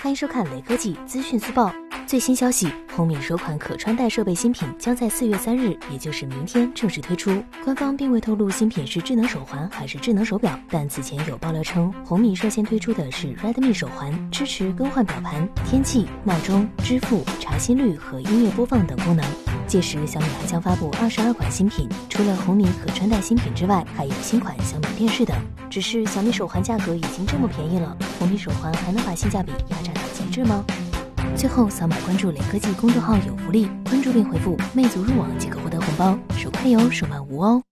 欢迎收看雷科技资讯速报。最新消息，红米首款可穿戴设备新品将在四月三日，也就是明天正式推出。官方并未透露新品是智能手环还是智能手表，但此前有爆料称，红米率先推出的是 Redmi 手环，支持更换表盘、天气、闹钟、支付、查心率和音乐播放等功能。届时，小米还将发布二十二款新品，除了红米可穿戴新品之外，还有新款小米电视等。只是小米手环价格已经这么便宜了，红米手环还能把性价比压榨到极致吗？最后扫码关注雷科技公众号有福利，关注并回复“魅族入网”即可获得红包，手快有，手慢无哦。